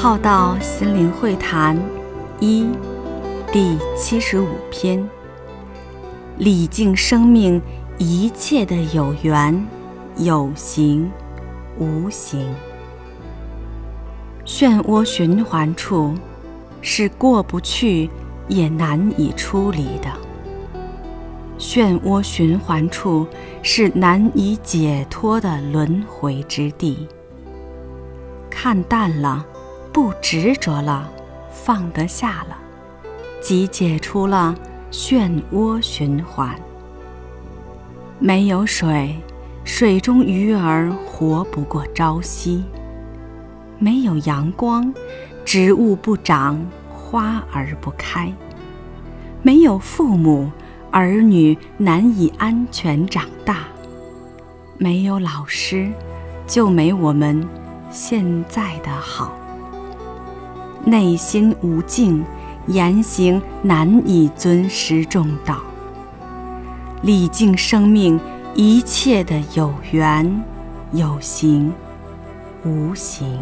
浩道心灵会谈一第七十五篇：礼敬生命一切的有缘、有形、无形。漩涡循环处是过不去也难以出离的，漩涡循环处是难以解脱的轮回之地。看淡了。不执着了，放得下了，即解出了漩涡循环。没有水，水中鱼儿活不过朝夕；没有阳光，植物不长，花儿不开；没有父母，儿女难以安全长大；没有老师，就没我们现在的好。内心无境，言行难以尊师重道。礼敬生命一切的有缘、有形、无形。